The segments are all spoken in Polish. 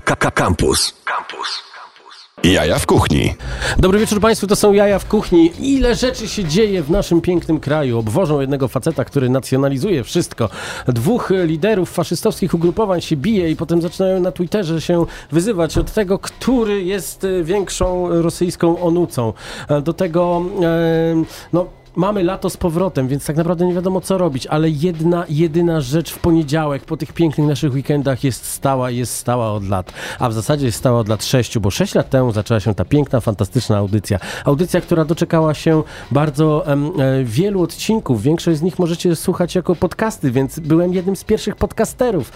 Campus. Campus. Jaja w kuchni. Dobry wieczór Państwu, to są Jaja w kuchni. Ile rzeczy się dzieje w naszym pięknym kraju. Obwożą jednego faceta, który nacjonalizuje wszystko. Dwóch liderów faszystowskich ugrupowań się bije i potem zaczynają na Twitterze się wyzywać od tego, który jest większą rosyjską onucą. Do tego, e, no mamy lato z powrotem, więc tak naprawdę nie wiadomo co robić, ale jedna, jedyna rzecz w poniedziałek po tych pięknych naszych weekendach jest stała, jest stała od lat, a w zasadzie jest stała od lat sześciu, bo sześć lat temu zaczęła się ta piękna, fantastyczna audycja. Audycja, która doczekała się bardzo e, wielu odcinków, większość z nich możecie słuchać jako podcasty, więc byłem jednym z pierwszych podcasterów,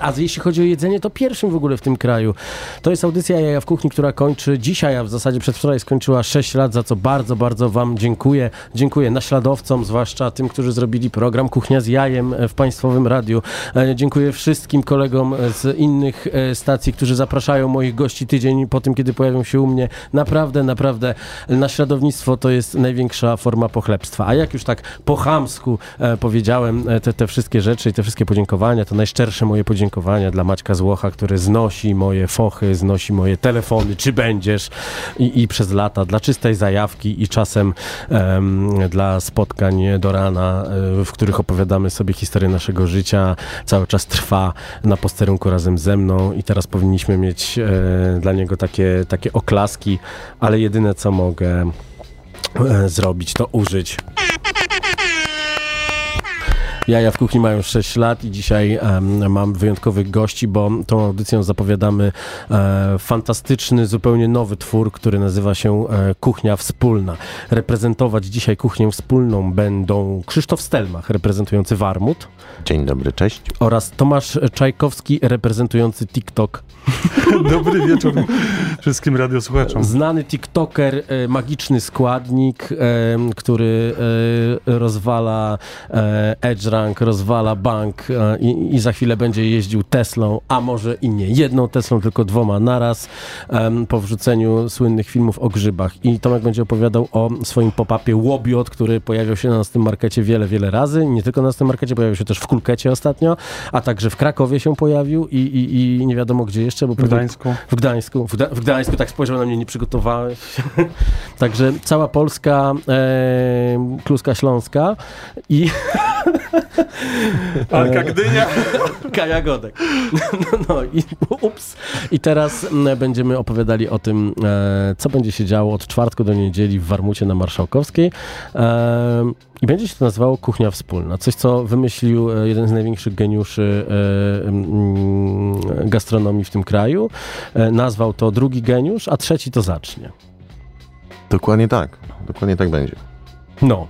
a jeśli chodzi o jedzenie, to pierwszym w ogóle w tym kraju. To jest audycja Jaja w Kuchni, która kończy dzisiaj, a w zasadzie przedwczoraj skończyła sześć lat, za co bardzo, bardzo wam dziękuję. Dziękuję dziękuję naśladowcom, zwłaszcza tym, którzy zrobili program Kuchnia z Jajem w Państwowym Radiu. E, dziękuję wszystkim kolegom z innych e, stacji, którzy zapraszają moich gości tydzień po tym, kiedy pojawią się u mnie. Naprawdę, naprawdę naśladownictwo to jest największa forma pochlebstwa. A jak już tak po chamsku e, powiedziałem te, te wszystkie rzeczy i te wszystkie podziękowania, to najszczersze moje podziękowania dla Maćka Złocha, który znosi moje fochy, znosi moje telefony, czy będziesz i, i przez lata dla czystej zajawki i czasem um, dla spotkań do rana, e, w których opowiadamy sobie historię naszego życia. Cały czas trwa na posterunku razem ze mną i teraz powinniśmy mieć e, dla niego takie, takie oklaski, ale jedyne co mogę e, zrobić to użyć Jaja w kuchni mają 6 lat i dzisiaj um, mam wyjątkowych gości, bo tą audycją zapowiadamy e, fantastyczny, zupełnie nowy twór, który nazywa się e, Kuchnia Wspólna. Reprezentować dzisiaj kuchnię wspólną będą Krzysztof Stelmach, reprezentujący Warmut. Dzień dobry, cześć. Oraz Tomasz Czajkowski, reprezentujący TikTok. Dobry wieczór wszystkim radiosłuchaczom. Znany TikToker, e, magiczny składnik, e, który e, rozwala e, Edge Rank rozwala bank e, i, i, za chwilę będzie jeździł Teslą, a może i nie jedną Teslą, tylko dwoma naraz po wrzuceniu słynnych filmów o grzybach. I Tomek będzie opowiadał o swoim pop-upie Łobiot, który pojawiał się na naszym markecie wiele, wiele razy. Nie tylko na naszym markecie, pojawił się też w Kulkecie ostatnio, a także w Krakowie się pojawił i, i, i nie wiadomo gdzie jeszcze. Bo w Gdańsku. W Gdańsku. W, w Gdańsku, tak spojrzał na mnie, nie przygotowałeś. także cała Polska, e, Kluska Śląska i Arka Gdynia. Kaja Godek. No, no i ups. I teraz mm, będziemy opowiadali o tym, e, co będzie się działo od czwartku do niedzieli w Warmucie na Marszałkowskiej. E, I będzie się to nazywało Kuchnia Wspólna. Coś, co wymyślił e, jeden z największych geniuszy mm, gastronomii w tym kraju. Nazwał to drugi geniusz, a trzeci to zacznie. Dokładnie tak. Dokładnie tak będzie. No,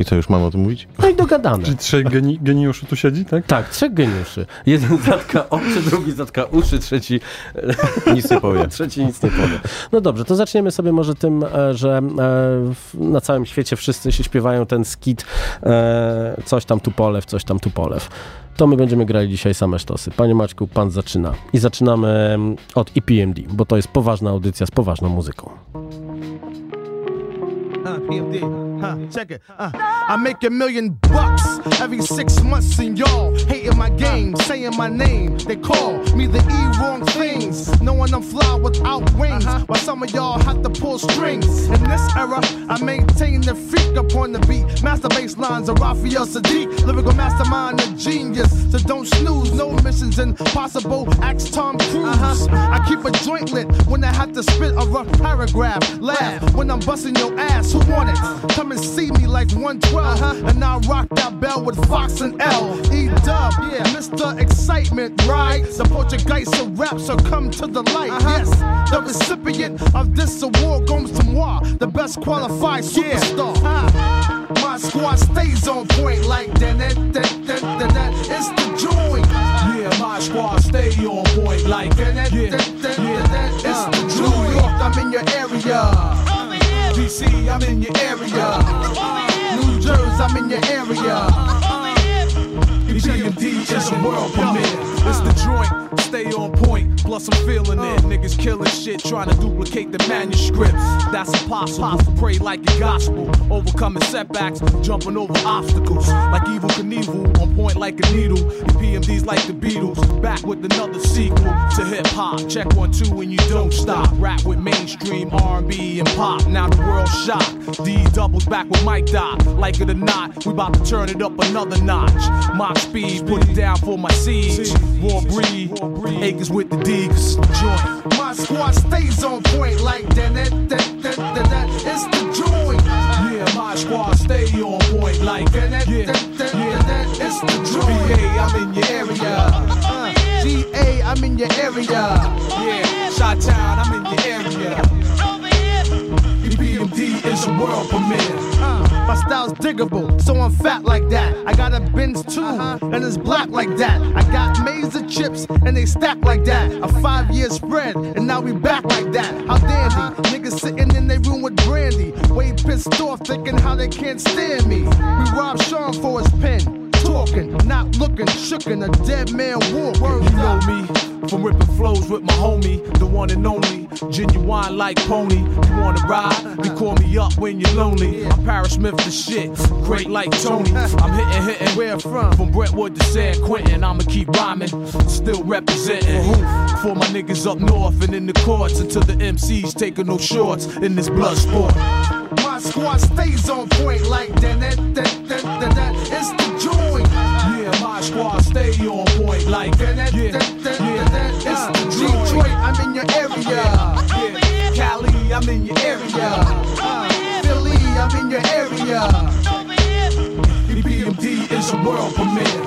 i co, już mam o tym mówić? No i dogadane. Czyli trzech geni geniuszy tu siedzi, tak? Tak, trzech geniuszy. Jeden zatka oczy, drugi zatka uszy, trzeci nic nie powie. trzeci nic nie powie. No dobrze, to zaczniemy sobie może tym, e, że e, na całym świecie wszyscy się śpiewają ten skit e, coś tam tu polew, coś tam tu polew. To my będziemy grali dzisiaj same sztosy. Panie Maćku, pan zaczyna. I zaczynamy mm, od EPMD, bo to jest poważna audycja z poważną muzyką. PMD. Huh, check it. Uh, I make a million bucks every six months, and y'all hating my game, saying my name. They call me the E wrong things, knowing I'm fly without wings. Uh-huh. While some of y'all have to pull strings. In this era, I maintain the freak upon the beat. Master bass lines of Raphael Sadiq, lyrical mastermind, a genius. So don't snooze, no missions impossible. Axe Tom Cruise. Uh-huh. I keep a joint lit when I have to spit a rough paragraph. Laugh when I'm busting your ass. Who want it? Come come and see me like 112. Uh-huh. And I rock that bell with Fox and L. E dub, yeah. Mr. Excitement, right? The Portuguese of rap, so come to the light. Uh-huh. Yes, the recipient of this award goes to moi, the best qualified superstar. Yeah. My squad stays on point like that. that, that, that, that. It's the joint. Yeah, my squad stay on point like that. that, yeah. that, that, that. It's the joint. I'm in your area. DC, I'm in your area. New Jersey, I'm in your area. EPMD is a world premiere. It's the joint, stay on. Plus, I'm feeling it. Niggas killing shit, trying to duplicate the manuscript. That's impossible. Pray like the gospel. Overcoming setbacks, jumping over obstacles. Like Evil Knievel, on point like a needle. EPMD's like the Beatles. Back with another sequel to hip hop. Check one, two, and you don't stop. Rap with mainstream R&B and pop. Now the world shocked. D doubles back with Mike Dot. Like it or not, we about to turn it up another notch. Mock speed, put it down for my siege. War breed, acres with the D's. Joint. My squad stays on point like that. that, that, that, that, that. It's the joint. Yeah, my squad stay on point like That, that, yeah, that, that, yeah. that, it's the joint. VA, I'm in your area. Uh, GA, I'm in your area. Yeah, Shot Town, I'm in your area. Is world premiere. My style's diggable, so I'm fat like that. I got a Benz too, uh-huh. and it's black like that. I got maize of chips, and they stack like that. A five year spread, and now we back like that. How dandy, niggas sitting in their room with brandy. Way pissed off, thinking how they can't stand me. We robbed Sean for his pen. Talking, not looking, shookin' a dead man walk. You know me from ripping flows with my homie, the one and only. Genuine like pony. You wanna ride? You call me up when you're lonely. I'm Paris Smith the shit, great like Tony. I'm hitting, hitting. Where from? From Brentwood to San Quentin, I'ma keep rhyming, still representing. For my niggas up north and in the courts until the MCs taking no shorts in this blood sport. My squad stays on point like that. that, that, that, that, that. It's the squad stay on point like yeah, yeah. It's Uh, joint. Detroit, I'm in your area. Yeah, Cali, I'm in your area. Uh, Philly, I'm in your area. EPMD is a world for premiere.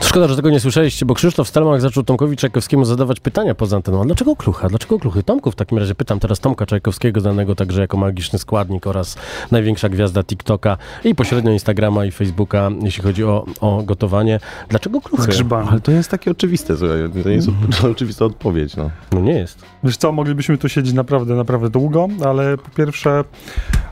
Szkoda, że tego nie słyszeliście, bo Krzysztof Stelmach zaczął Tomkowi Czajkowskiemu zadawać pytania poza anteną. A dlaczego klucha? Dlaczego kluchy? Tomku w takim razie pytam teraz Tomka Czajkowskiego, znanego także jako magiczny składnik oraz największa gwiazda TikToka i pośrednio Instagrama i Facebooka, jeśli chodzi o, o gotowanie. Dlaczego Z kluchy? grzybami. Ale to jest takie oczywiste, słuchaj, to nie jest oczywista odpowiedź, no. No nie jest. Wiesz co, moglibyśmy tu siedzieć naprawdę, naprawdę długo, ale po pierwsze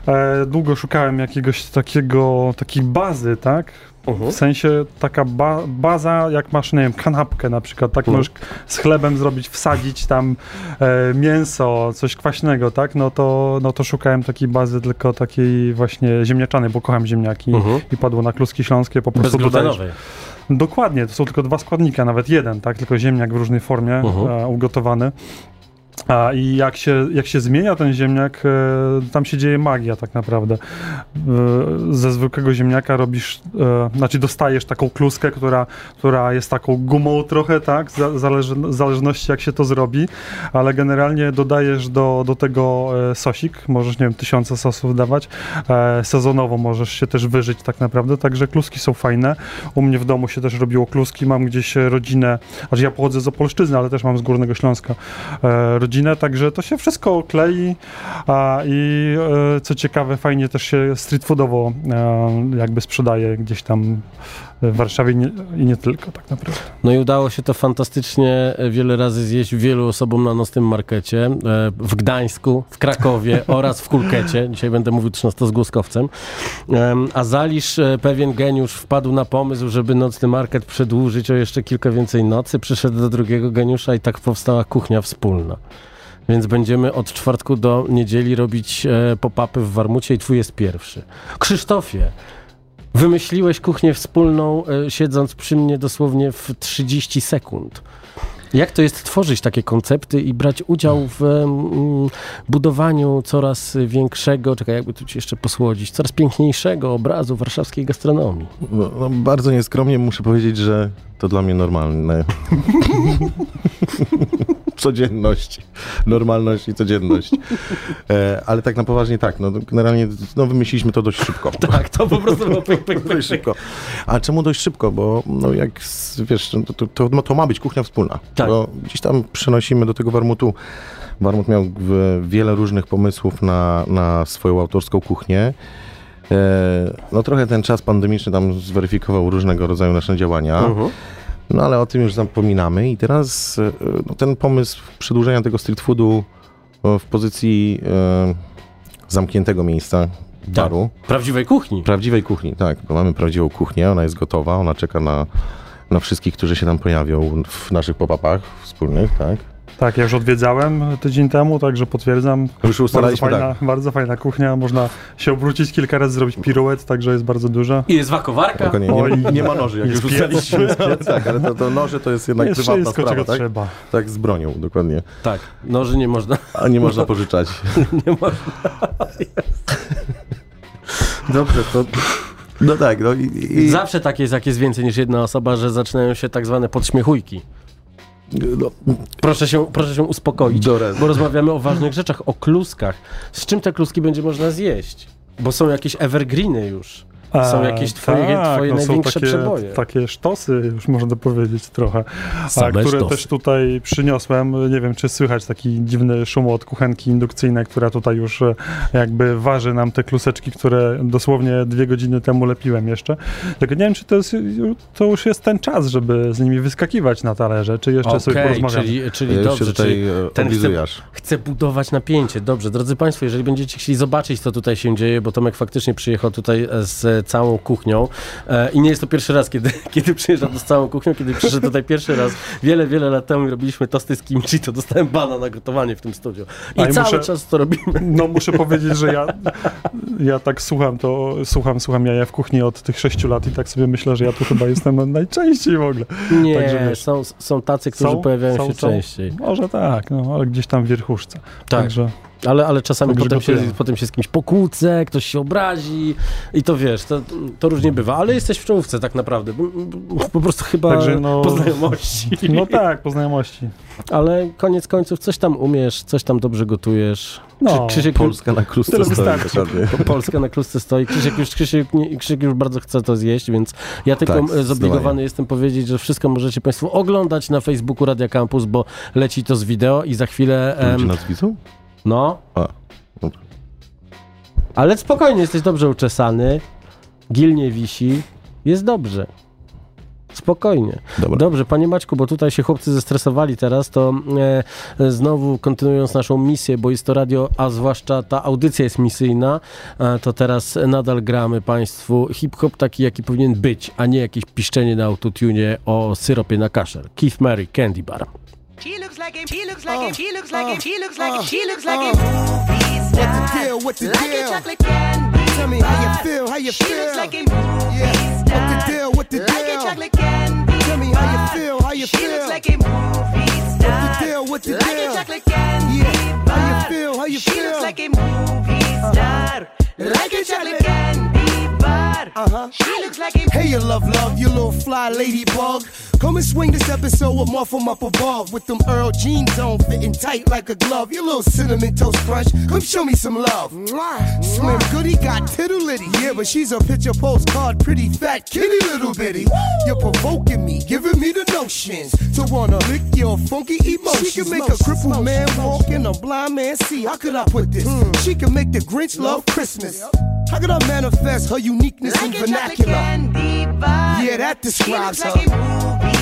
e, długo szukałem jakiegoś takiego, takiej bazy, tak? W sensie taka ba baza, jak masz, nie wiem, kanapkę na przykład, tak? Możesz z chlebem zrobić, wsadzić tam e, mięso, coś kwaśnego, tak? No to, no to szukałem takiej bazy tylko takiej właśnie ziemniaczanej, bo kocham ziemniaki Mhm. i padło na kluski śląskie, po prostu dodajesz, Bezglutenowej. Dokładnie, to są tylko dwa składniki, a nawet jeden, tak? Tylko ziemniak w różnej formie Mhm. e, ugotowany. A, I jak się, jak się zmienia ten ziemniak, e, tam się dzieje magia tak naprawdę. E, ze zwykłego ziemniaka robisz, e, znaczy dostajesz taką kluskę, która, która jest taką gumą trochę, tak? Za- Zależy, w zależności jak się to zrobi, ale generalnie dodajesz do, do tego sosik, możesz, nie wiem, tysiące sosów dawać. Sezonowo możesz się też wyżyć tak naprawdę, także kluski są fajne. U mnie w domu się też robiło kluski, mam gdzieś rodzinę, aż ja pochodzę z Opolszczyzny, ale też mam z Górnego Śląska e, także to się wszystko klei. A, i e, co ciekawe, fajnie też się street foodowo e, jakby sprzedaje gdzieś tam w Warszawie nie, i nie tylko tak naprawdę. No i udało się to fantastycznie wiele razy zjeść wielu osobom na nocnym markecie e, w Gdańsku, w Krakowie oraz w Kulkecie. Dzisiaj będę mówił też z Głuskowcem. Em, A Zalisz, e, pewien geniusz, wpadł na pomysł, żeby nocny market przedłużyć o jeszcze kilka więcej nocy. Przyszedł do drugiego geniusza i tak powstała kuchnia wspólna. Więc będziemy od czwartku do niedzieli robić e, pop-upy w Warmucie i twój jest pierwszy. Krzysztofie, Wymyśliłeś kuchnię wspólną, e, siedząc przy mnie dosłownie w 30 sekund. Jak to jest tworzyć takie koncepty i brać udział w budowaniu coraz większego, czekaj, jakby tu ci jeszcze posłodzić, coraz piękniejszego obrazu warszawskiej gastronomii? No, no, bardzo nieskromnie muszę powiedzieć, że to dla mnie normalne. codzienność, normalność i codzienność. E, ale tak na poważnie tak, no generalnie no, wymyśliliśmy to dość szybko. Tak, to po prostu było pyk, pyk, pyk, Dość szybko. A czemu dość szybko? Bo no jak, wiesz, to, to, to, no, to ma być kuchnia wspólna. Tak. Bo gdzieś tam przenosimy do tego warmutu. Warmut miał wiele różnych pomysłów na, na swoją autorską kuchnię. E, no trochę ten czas pandemiczny tam zweryfikował różnego rodzaju nasze działania. Mhm. No ale o tym już zapominamy i teraz e, no, ten pomysł przedłużenia tego street foodu e, w pozycji e, zamkniętego miejsca, baru, Prawdziwej kuchni. prawdziwej kuchni, tak, bo mamy prawdziwą kuchnię, ona jest gotowa, ona czeka na, na wszystkich, którzy się tam pojawią w naszych pop-upach wspólnych, tak. Tak, ja już odwiedzałem tydzień temu, także potwierdzam. Już Bardzo ustalaliśmy, fajna, tak. bardzo fajna kuchnia, można się obrócić kilka razy, zrobić piruet, także jest bardzo duża. I jest wakowarka. Spokojnie, nie, Oj, ma- nie ma noży, jak już ustaliliśmy, ale tak, ale to, to noże to jest jednak jest prywatna wszystko, sprawa, tak? trzeba. Tak, z bronią, dokładnie. Tak, noży nie można. A nie można pożyczać. Nie można. Dobrze, to... No tak, no i... i Zawsze tak jest, jak jest więcej niż jedna osoba, że zaczynają się tak zwane podśmiechujki. no, Proszę się, proszę się uspokoić, bo rozmawiamy o ważnych rzeczach, o kluskach. Z czym te kluski będzie można zjeść? Bo są jakieś evergreeny już. Są jakieś twoje, tak, twoje no są największe takie, przeboje. Takie sztosy, już można powiedzieć trochę, a, które sztosy. też tutaj przyniosłem. Nie wiem, czy słychać taki dziwny szum od kuchenki indukcyjnej, która tutaj już e, jakby waży nam te kluseczki, które dosłownie dwie godziny temu lepiłem jeszcze. Tylko nie wiem, czy to, jest, to już jest ten czas, żeby z nimi wyskakiwać na talerze, czy jeszcze sobie Okej, porozmawiamy. czyli, czyli Ja dobrze, tutaj czyli e, ten chce, chce budować napięcie. Dobrze, drodzy Państwo, jeżeli będziecie chcieli zobaczyć, co tutaj się dzieje, bo Tomek faktycznie przyjechał tutaj e, z całą kuchnią e, i nie jest to pierwszy raz, kiedy, kiedy przyjeżdża tu z całą kuchnią, kiedy przyszedł tutaj pierwszy raz wiele, wiele lat temu i robiliśmy tosty z kimchi, to dostałem bana na gotowanie w tym studiu. I A cały muszę- czas to robimy. No muszę powiedzieć, że ja, ja tak słucham to, słucham, słucham jaja w kuchni od tych sześciu lat i tak sobie myślę, że ja tu chyba jestem najczęściej w ogóle. Nie, Także wiesz, są, są tacy, którzy są- pojawiają są- się są. częściej. Może tak, no, ale gdzieś tam w wierchuszce. Tak. Także Ale, ale czasami potem się, potem się z kimś pokłócę, ktoś się obrazi i to wiesz, to, to różnie bywa, ale jesteś w czołówce tak naprawdę, po prostu chyba Także no- po znajomości. No tak, po znajomości. Ale koniec końców coś tam umiesz, coś tam dobrze gotujesz. No, Krzy- Krzysiek, Polska na klusce stoi, dokładnie. Polska na klusce stoi. Krzysiek już, Krzysiek, nie, Krzysiek już bardzo chce to zjeść, więc ja tylko Tak, e, zobligowany jestem powiedzieć, że wszystko możecie Państwo oglądać na Facebooku Radia Campus, bo leci to z wideo i za chwilę... Ludzie em, nas widzą? No, A, dobra. ale spokojnie, jesteś dobrze uczesany, gil nie wisi, jest dobrze. Spokojnie. Dobra. Dobrze, panie Maćku, bo tutaj się chłopcy zestresowali teraz, to e, e, znowu kontynuując naszą misję, bo jest to radio, a zwłaszcza ta audycja jest misyjna, e, to teraz nadal gramy państwu hip-hop taki, jaki powinien być, a nie jakieś piszczenie na autotune o syropie na kaszel. Keith Mary, Candy Bar. She looks like a, she looks like a, uh, she looks like a, she uh, looks like a, she uh, looks like a movie What star. the deal? What the like deal? a chocolate candy. Tell me how you feel, how you she feel. looks like a movie Yeah. star. What the deal? What the like deal? a chocolate candy. Tell me how you feel, how you she feel. looks like a movie star. What the deal? What the like deal? a chocolate candy. Yeah. How you feel, how you she feel. looks like a movie uh-huh. star. Like a chocolate candy bar. Uh-huh. She looks like a Hey, you love, love, you little fly ladybug. Come and swing this episode with Muffin up above. With them Earl jeans on, fitting tight like a glove. You little cinnamon toast crunch. Come show me some love. Slim Goody got tittle litty. Yeah, but she's a picture postcard, pretty fat kitty little bitty. You're provoking me, giving me the notions to wanna lick your funky emotions. She can make a crippled man walk and a blind man see. How could I put this? Hmm. She can make the Grinch love Christmas. How could I manifest her uniqueness in like chocolate vernacular? Yeah, that describes her.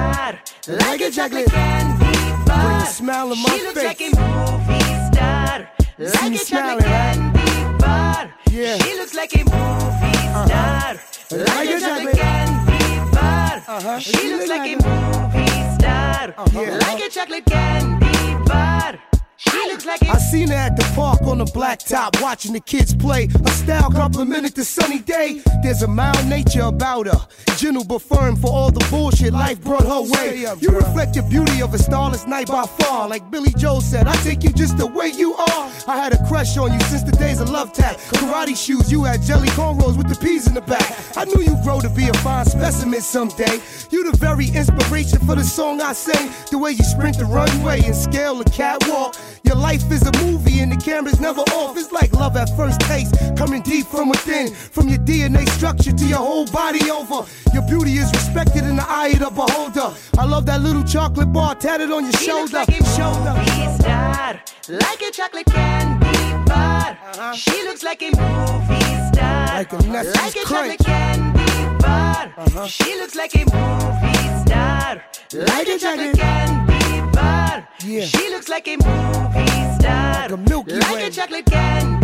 Like a. Like a chocolate candy bar. Bring a smile on my she looks like a movie star. Like a chocolate candy bar. Yeah. She looks like a movie star. Like a chocolate candy bar. Uh-huh. She looks like a movie star. Yeah. Like a chocolate candy bar. She looks like I a seen her at the park on the blacktop watching the kids play. Her style complimented the sunny day. There's a mild nature about her. Gentle but firm for all the bullshit life brought her way. You reflect the beauty of a starless night by far. Like Billy Joel said, I take you just the way you are. I had a crush on you since the days of love tap. Karate shoes, you had jelly cornrows with the peas in the back. I knew you'd grow to be a fine specimen someday. You the very inspiration for the song I sing. The way you sprint the runway and scale the catwalk. Your life is a movie and the camera's never off. It's like love at first taste, coming deep from within. From your DNA structure to your whole body over. Your beauty is respected in the eye of the beholder. I love that little chocolate bar tatted on your She looks like a shoulder. star, like a chocolate candy bar. Uh-huh. She looks like a movie star. Like a Nestle's Like a chocolate candy bar. She looks like a movie star. Like a chocolate candy bar. Yeah. She looks like a movie star. Like a Milky Like Way. a chocolate candy bar. She looks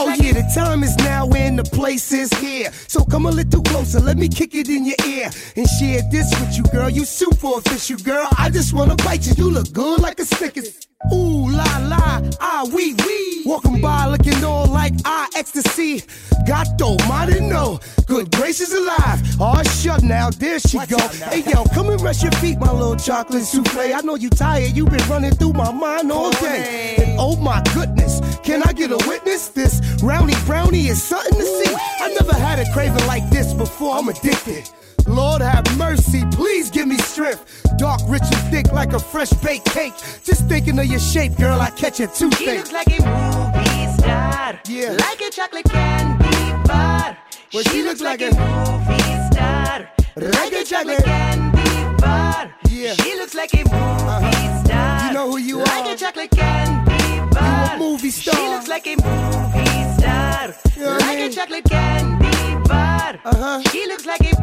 Oh yeah, the time is now and the place is here. So come a little closer, let me kick it in your ear and share this with you, girl. You super official, girl. I just wanna bite you. You look good like a Snickers. Ooh la la, ah wee wee. Walking by looking all like ah ecstasy. Gato, mighty no. Good gracious alive. Oh shut now, there she go. Hey yo, come and rest your feet, my little chocolate souffle. I know you tired, you been running through my mind all day. And oh my goodness, can I get a witness? This brownie brownie is something to see. I never had a craving like this before. I'm addicted. Lord have mercy, please give me strength. Dark, rich, and thick like a fresh baked cake. Just thinking of your shape, girl, I catch a She looks like a movie star. Yeah. Like a chocolate candy bar. Well, she, looks like, a movie star. Like a chocolate candy bar. Yeah. She looks like a movie star. You know who you like are. a chocolate candy bar. movie She looks like a movie star. You know what I like mean? a chocolate candy bar. Uh-huh. She looks like a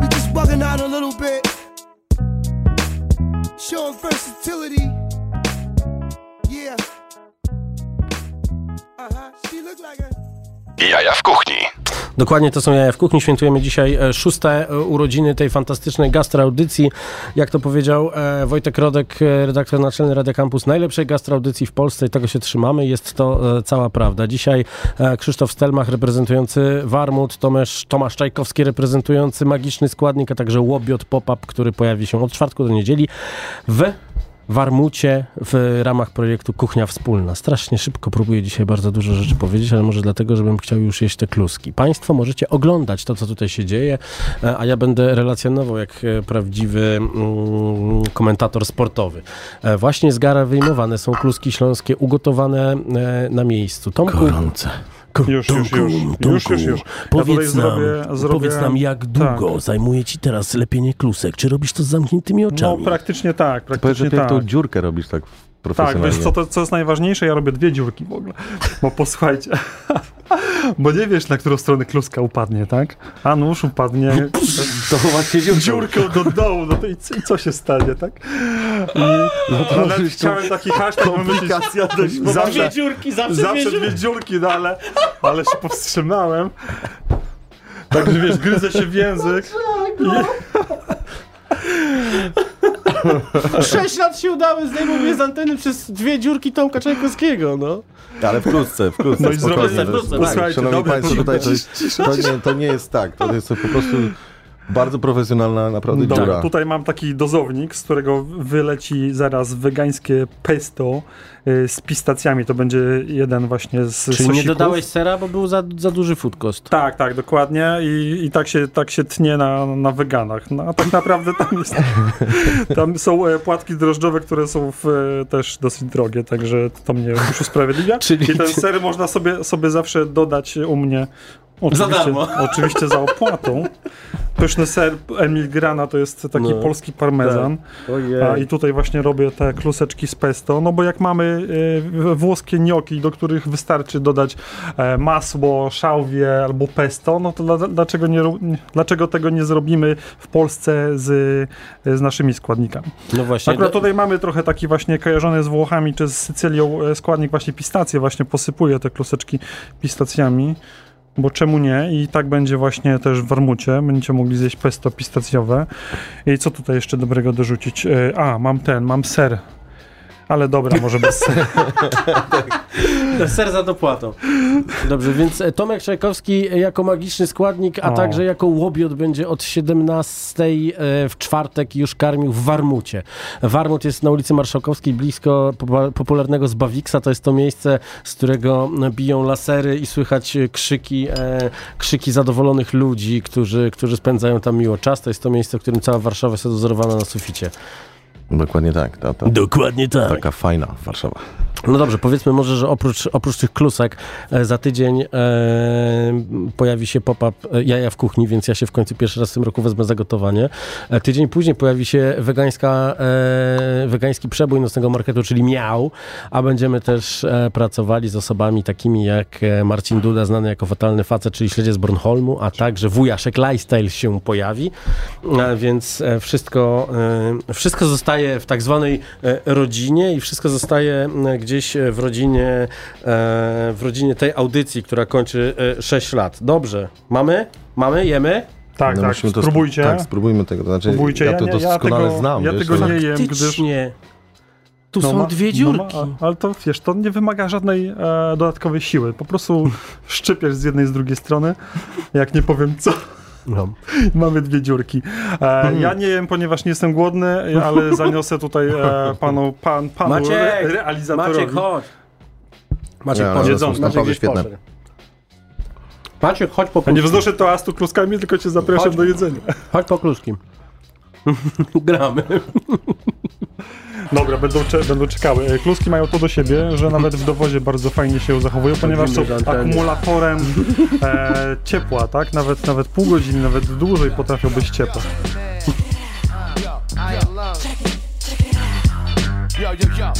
We just bugging out a little bit. Showing versatility. Yeah. Uh-huh. She look like a. Jaja w kuchni. Dokładnie to są jaja w kuchni. Świętujemy dzisiaj e, szóste e, urodziny tej fantastycznej gastroaudycji. Jak to powiedział e, Wojtek Rodek, redaktor naczelny Radia Campus, najlepszej gastroaudycji w Polsce i tego się trzymamy. Jest to cała prawda. Dzisiaj Krzysztof Stelmach reprezentujący Warmut, Tomasz, Tomasz Czajkowski reprezentujący magiczny składnik, a także Łobiot Pop-Up, który pojawi się od czwartku do niedzieli w Warmucie w ramach projektu Kuchnia Wspólna. Strasznie szybko próbuję dzisiaj bardzo dużo rzeczy powiedzieć, ale może dlatego, żebym chciał już jeść te kluski. Państwo możecie oglądać to, co tutaj się dzieje, e, a ja będę relacjonował jak e, prawdziwy mm, komentator sportowy. E, Właśnie z gara wyjmowane są kluski śląskie, ugotowane na miejscu. Tomku, Gorące. Już, już, już. Już, już, już. Powiedz, nam, powiedz nam, jak długo zajmuje ci teraz lepienie klusek? Czy robisz to z zamkniętymi No oczami? praktycznie tak, Powiedz, że praktycznie ty tak. tą dziurkę robisz tak Tak, wiesz co, to, co jest najważniejsze, ja robię dwie dziurki w ogóle. Bo posłuchajcie, bo nie wiesz, na którą stronę kluska upadnie, tak? A nóż upadnie To właśnie dziurką do dołu, no to i, co- i co się stanie, tak? I, no to nawet chciałem taki hashtag wymyślić. Zawsze, Dwie dziurki, zawsze, zawsze dwie dziurki, no ale, ale się powstrzymałem. Także wiesz, gryzę się w język. Sześć lat się udały, zdejmą mnie z anteny przez dwie dziurki Tomka Czajkowskiego, no. Ale wkrótce, wkrótce, No i spokojnie. jest- wkrótce, tak. Szanowni dobra, Państwo, tutaj to, to, nie, to nie jest tak. To jest po prostu bardzo profesjonalna naprawdę Dobra, dziura. tutaj mam taki dozownik, z którego wyleci zaraz wegańskie pesto y, z pistacjami. To będzie jeden właśnie z Czyli nie sosików. dodałeś sera, bo był za, za duży food cost. Tak, tak, dokładnie. I, i tak, się, tak się tnie na, na weganach. No, a tak naprawdę tam jest. Tam są e, płatki drożdżowe, które są w, e, też dosyć drogie, także to mnie już usprawiedliwia. Czyli I ten ser można sobie, sobie zawsze dodać u mnie. Oczywiście, darmo. Oczywiście za opłatą. Pyszny ser Emil Grana to jest taki No, polski parmezan. A, I tutaj właśnie robię te kluseczki z pesto, no bo jak mamy e, włoskie gnocchi, do których wystarczy dodać e, masło, szałwie albo pesto, no to dla, dlaczego, nie, dlaczego tego nie zrobimy w Polsce z, z naszymi składnikami? No właśnie. Akurat tutaj mamy trochę taki właśnie kojarzony z Włochami czy z Sycylią e, składnik właśnie pistacje, właśnie posypuję te kluseczki pistacjami. Bo czemu nie? I tak będzie właśnie też w warmucie. Będziecie mogli zjeść pesto pistacjowe. I co tutaj jeszcze dobrego dorzucić? E, A, mam ten, mam ser. Ale dobra, może bez seru. Ser za dopłatą. Dobrze, więc e, Tomek Czajkowski e, jako magiczny składnik, a O. także jako łobiot będzie od 17 e, w czwartek już karmił w Warmucie. Warmut jest na ulicy Marszałkowskiej, blisko popularnego Zbawiksa. To jest to miejsce, z którego biją lasery i słychać krzyki, krzyki zadowolonych ludzi, którzy, którzy spędzają tam miło czas. To jest to miejsce, w którym cała Warszawa jest odwzorowana na suficie. Dokładnie tak. Ta, ta, Dokładnie tak. taka fajna Warszawa. No dobrze, powiedzmy może, że oprócz, oprócz tych klusek e, za tydzień e, pojawi się pop-up e, jaja w kuchni, więc ja się w końcu pierwszy raz w tym roku wezmę za gotowanie. E, tydzień później pojawi się wegańska, e, wegański przebój nocnego marketu, czyli miał, a będziemy też e, pracowali z osobami takimi jak Marcin Duda, znany jako fatalny facet, czyli śledzie z Bornholmu, a także wujaszek Lifestyle się pojawi, więc wszystko, wszystko zostaje w tak zwanej e, rodzinie i wszystko zostaje e, gdzieś e, w rodzinie, w rodzinie tej audycji, która kończy e, 6 lat. Dobrze, mamy? Mamy? Jemy? Tak, No tak, to spróbujcie. Tak, spróbujmy tego. To znaczy, Spróbujcie. ja to nie- doskonale tego, znam. Ja wiesz, tego nie jem, gdyż... Tu No są ma- dwie no dziurki. ma- ale to wiesz, to nie wymaga żadnej e, dodatkowej siły. Po prostu szczypiesz z jednej i z drugiej strony. Jak nie powiem co, No. mamy dwie dziurki. E, ja nie jem, ponieważ nie jestem głodny, ale zaniosę tutaj e, panu, pan, panu Maciek! re, realizatorowi. Maciek, chodź. Maciek, Ja, są naprawdę gdzieś świetne. poszedł. Maciek, chodź po Ja nie kluski. wznoszę toastu kluskami, tylko cię zapraszam Chodź. do jedzenia. Chodź po kluski. Gramy. Dobra, będą, cze- będą czekały. E, Kluski mają to do siebie, że nawet w dowozie bardzo fajnie się zachowują, ponieważ są akumulatorem e, ciepła, tak? Nawet, nawet pół godziny, nawet dłużej potrafią być ciepłe. Yo, yo, yo, yo, yo,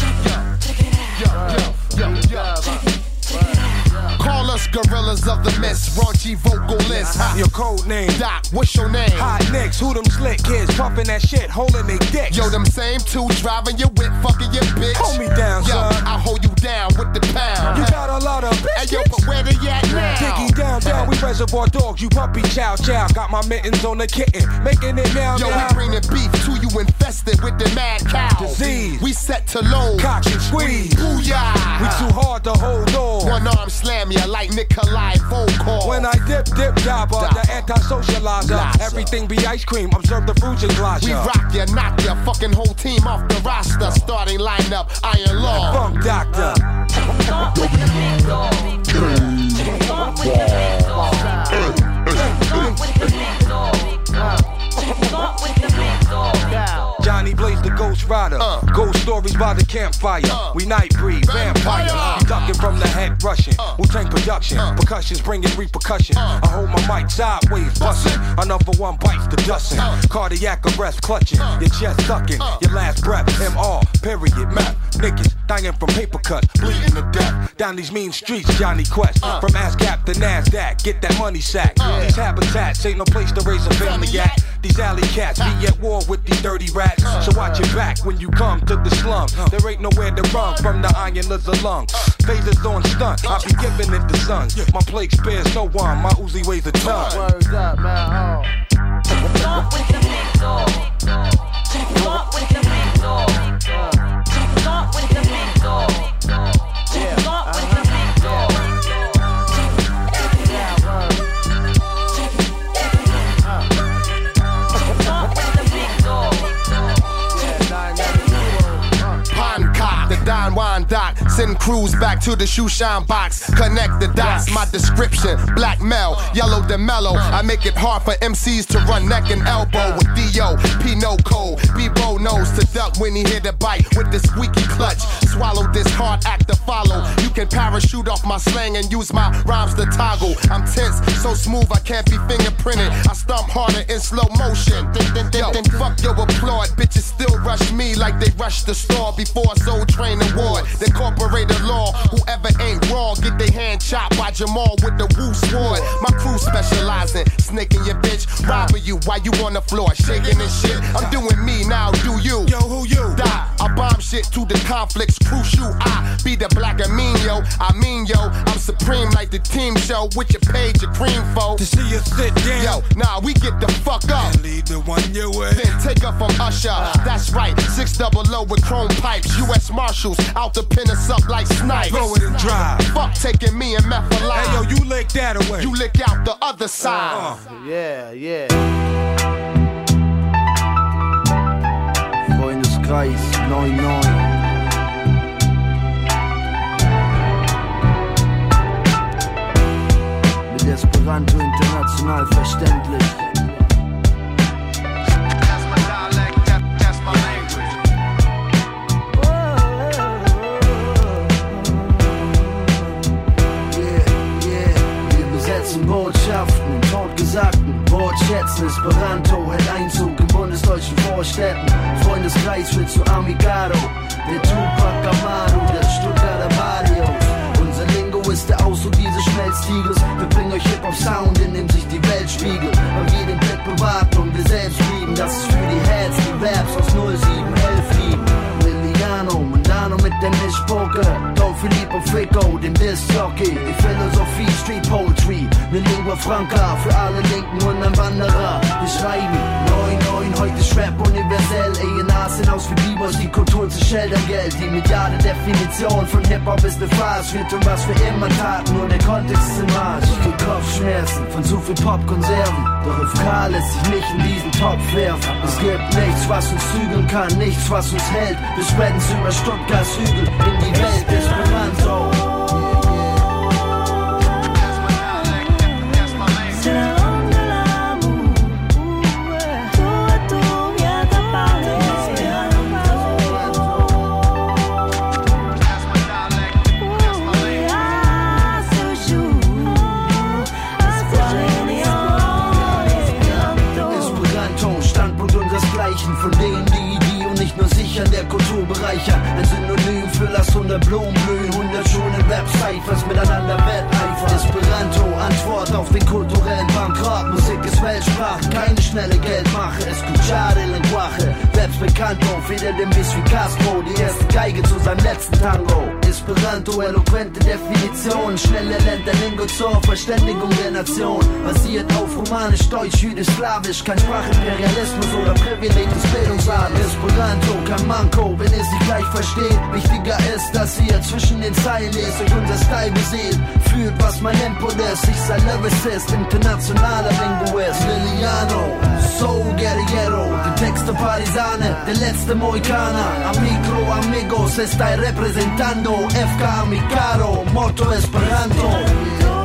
yo, yo, yo. Call us gorillas of the mist, raunchy vocalists. Your code name. Doc, what's your name? Hot nicks, who them slick kids pumping that shit, holding they dicks. Yo, them same two driving your whip, fucking your bitch. Hold me down, Yo, son. I hold you down with the pound. You got a lot of bitches. Hey, yo, but where they at now? Diggy down, down, we reservoir dogs, you puppy chow chow. Got my mittens on the kitten, making it now. Yo, we meow. bringing beef to you infested with the mad cow. Disease. We set to low. Cock and squeeze. Booyah. We too hard to hold on. One arm slam ya like Nikolai Volkov. When I dip, dip, dabba, the anti-socializer. Liza. Everything be ice cream, observe the fruit and we rock ya, knock ya, fucking whole team off the roster. Starting lineup, Iron Law. Funk doctor. Johnny Blaze the Ghost Rider. Uh. Ghost stories by the campfire. Uh. We night breed, vampire. You ducking from the head rushing. Uh. Wu Tang production. Uh. Percussions bringing repercussion. Uh. I hold my mic sideways, busting. Another one bites the dusting. Uh. Cardiac arrest clutching. Uh. Your chest sucking. Uh. Your last breath. MR. Period. Map. Niggas dying from paper cuts. Bleeding to death. Down these mean streets, Johnny Quest. Uh. From ASCAP to NASDAQ. Get that money sack. Uh. These habitats ain't no place to raise a family at. These alley cats be at war with these dirty rats. So watch your back when you come to the slum. There ain't nowhere to run from the iron lizard lung. Phasers on stunt, I be giving it the sun. My plague spares no one, my Uzi weighs a ton. Words up, man. Oh. Pond crews back to the shoe shine box. Connect the dots, my description. Black Mel, yellow the mellow. I make it hard for MCs to run neck and elbow with D.O. Pino Cole. B-Bo knows to duck when he hit a bite with the squeaky clutch. Swallow this hard act to follow. You can parachute off my slang and use my rhymes to toggle. I'm tense, so smooth I can't be fingerprinted. I stomp harder in slow motion. Then fuck your applaud. Me like they rush the store before Soul Train Award. The corporated law, whoever ain't raw, get their hand chopped by Jamal with the woo sword. My crew specializing, snaking your bitch, robbing you while you on the floor, shaking and shit. I'm doing me now, do you? Yo, who you? Die. I bomb shit to the conflicts crucial. I be the black amino. I mean, yo, I'm supreme like the team show with your page, your cream foe. To see you sit down. Yo, nah, we get the fuck up. lead the one your way. Then take up from Usher. That's right, six double O with chrome pipes. U.S. Marshals out to pin us up like snipes. Throw it and drive. Fuck taking me and meth alive. Hey yo, you lick that away. you lick out the other side. Yeah, yeah. Kreis 99. Esperanto international verständlich. Botschaften und Wortgesagten. Wortschätzen, Esperanto oh, hält Einzug in bundesdeutschen Vorstädten. Freundeskreis wird zu Amigado. Der Tupac Amaru, der Stuttgarter Barrio. Unser Lingo ist der Ausdruck dieses Schmelztiegels. Wir bringen euch Hip-Hop-Sound, in dem sich die Welt spiegelt. Weil wir den Blick bewahrt und wir selbst lieben. Das ist für die Heads, die Verbs aus 0711 lieben. Franca für alle Linken und ein Wanderer. Wir schreiben 9-9, heute ist universell. A&R sind aus wie Bibers, die Kultur zu schildern Geld. Die mediale Definition von Hip-Hop ist eine Farce. Wir tun, was wir immer taten, nur der Kontext ist im Arsch. Ich krieg Kopfschmerzen von zu viel Popkonserven. Doch auf K lässt sich nicht in diesen Topf werfen. Es gibt nichts, was uns zügeln kann, nichts, was uns hält. Wir spreaden's über Stuttgarts Hügel in die Welt Esperanto. Bereichern. Ein Synonym für Lass 100 Blumen blühen, 100 schöne Websites miteinander wetteifern. Esperanto, Antwort auf den kulturellen Bankrott. Musik ist Weltsprache, keine schnelle Geldmache. Escuchar el lenguaje, Websbekannto, feder dem Biss wie Castro, die erste Geige zu seinem letzten Tango. Esperanto, eloquente Definition, schnelle Länder, Lingo zur Verständigung der Nation. Basiert auf Romanisch, Deutsch, Jüdisch, Slawisch, kein Sprachimperialismus oder Privileg des. Esperanto, kein Manko, wenn ihr sich gleich versteht. Wichtiger ist, dass ihr zwischen den Zeilen lest, euch unser Style beseelt. Fühlt, was mein Input ist, ich sei Lyricist, internationaler Linguist. Liliano, So Guerriero, der Texte Parisane, der letzte Mohikaner. Am Mikro, amigos, estai representando FK mi caro, morto esperanto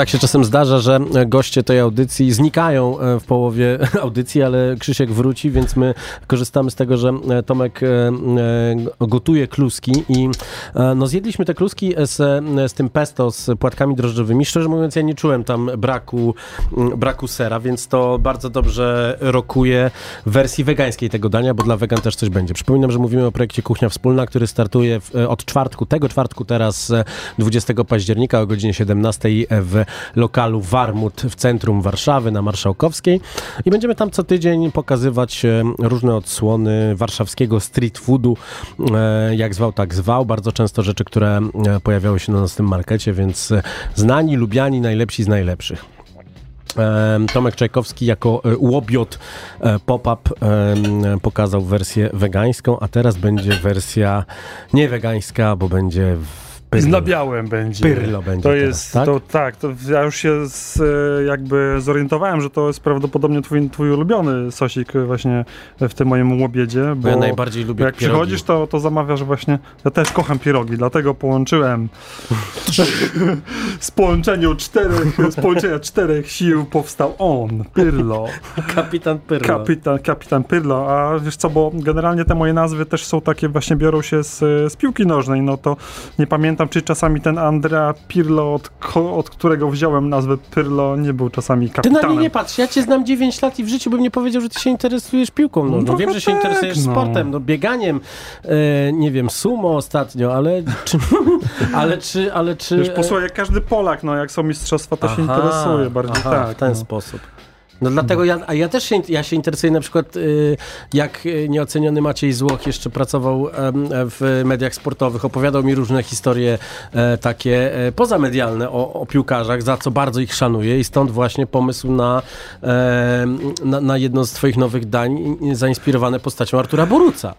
Tak się czasem zdarza, że goście tej audycji znikają e, w połowie audycji, ale Krzysiek wróci, więc my korzystamy z tego, że e, Tomek e, gotuje kluski i no zjedliśmy te kluski z, z tym pesto, z płatkami drożdżowymi. Szczerze mówiąc, ja nie czułem tam braku, braku sera, więc to bardzo dobrze rokuje w wersji wegańskiej tego dania, bo dla wegan też coś będzie. Przypominam, że mówimy o projekcie Kuchnia Wspólna, który startuje od czwartku, tego czwartku teraz e, 20 października o godzinie 17 w lokalu Warmut w centrum Warszawy na Marszałkowskiej i będziemy tam co tydzień pokazywać e, różne odsłony warszawskiego street foodu, e, jak zwał, tak zwał. Bardzo często rzeczy, które e, pojawiały się na naszym markecie, więc znani, lubiani, najlepsi z najlepszych. Tomek Czajkowski jako łobiot pop-up pokazał wersję wegańską, a teraz będzie wersja nie wegańska, bo będzie w Na białym będzie. Pyrlo będzie To teraz, jest, tak? to tak, to ja już się z, e, jakby zorientowałem, że to jest prawdopodobnie twój, twój ulubiony sosik właśnie w tym moim obiedzie, bo Bo ja najbardziej lubię jak pierogi. przychodzisz, to, to zamawiasz właśnie, ja też kocham pierogi, dlatego połączyłem z połączeniu czterech, z połączenia czterech sił powstał on, Pyrlo. Kapitan Pyrlo. Kapitan, kapitan Pyrlo, a wiesz co, bo generalnie te moje nazwy też są takie, właśnie biorą się z, z piłki nożnej, no to nie pamiętam, czy czasami ten Andrea Pirlo, od, od którego wziąłem nazwę Pyrlo, nie był czasami Ty kapitanem. na mnie nie patrz, ja cię znam 9 lat i w życiu bym nie powiedział, że ty się interesujesz piłką nożną. trochę Wiem, że się tak, interesujesz no. sportem, no bieganiem, e, nie wiem, sumo ostatnio, ale czy, ale czy, ale czy... Wiesz, posłuchaj, jak każdy Polak, no jak są mistrzostwa, to się Aha, interesuje bardziej, aha, tak. w ten no. sposób. No dlatego ja, a ja też się, ja się interesuję na przykład, y, jak nieoceniony Maciej Złoch jeszcze pracował w mediach sportowych, opowiadał mi różne historie e, takie e, pozamedialne o, o piłkarzach, za co bardzo ich szanuję i stąd właśnie pomysł na, e, na, na jedno z twoich nowych dań zainspirowane postacią Artura Boruca.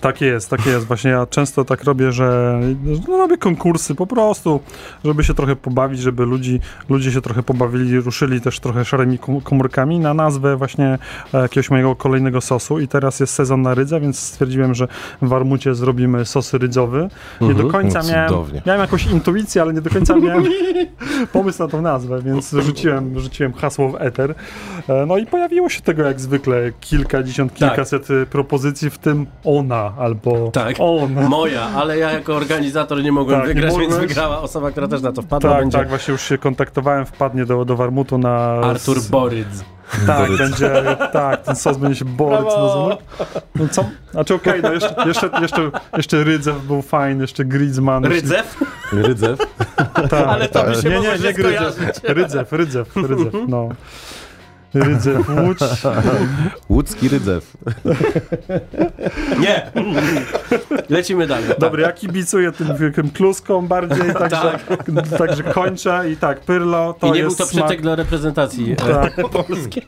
Tak jest, tak jest. Właśnie ja często tak robię, że no, robię konkursy po prostu, żeby się trochę pobawić, żeby ludzi, ludzie się trochę pobawili, ruszyli też trochę szarymi kom- komórkami na nazwę właśnie e, jakiegoś mojego kolejnego sosu i teraz jest sezon na rydza, więc stwierdziłem, że w Warmucie zrobimy sos rydzowy. Nie do końca No, miałem, miałem jakąś intuicję, ale nie do końca miałem pomysł na tą nazwę, więc rzuciłem, rzuciłem hasło w eter. E, No i pojawiło się tego jak zwykle kilkadziesiąt, Tak. kilkaset e, propozycji, w tym ona albo Tak. on. Moja, ale ja jako organizator nie mogłem Tak, nie wygrać, więc wygrała osoba, która też na to wpadła. Tak, będzie tak, właśnie już się kontaktowałem, wpadnie do, do Warmutu na... Artur Borydz. Tak, będzie, tak, ten sos będzie się Boryc nazywał. No co? Znaczy okej, no jeszcze, jeszcze, jeszcze, jeszcze Rydzew był fajny, jeszcze Griezmann. Rydzew? Rydzew. Tak, Ale to by się nie, nie, nie Grydzew. skojarzyć. Rydzew, Rydzew, Rydzew, no. Rydzew, Łódź. Łódzki Rydzew. Nie. Lecimy dalej. Dobra, ja kibicuję tym, tym kluskom bardziej, także, także kończę i tak, Pyrlo to I nie jest był to smak... przytyk dla reprezentacji e, Tak. polskiej.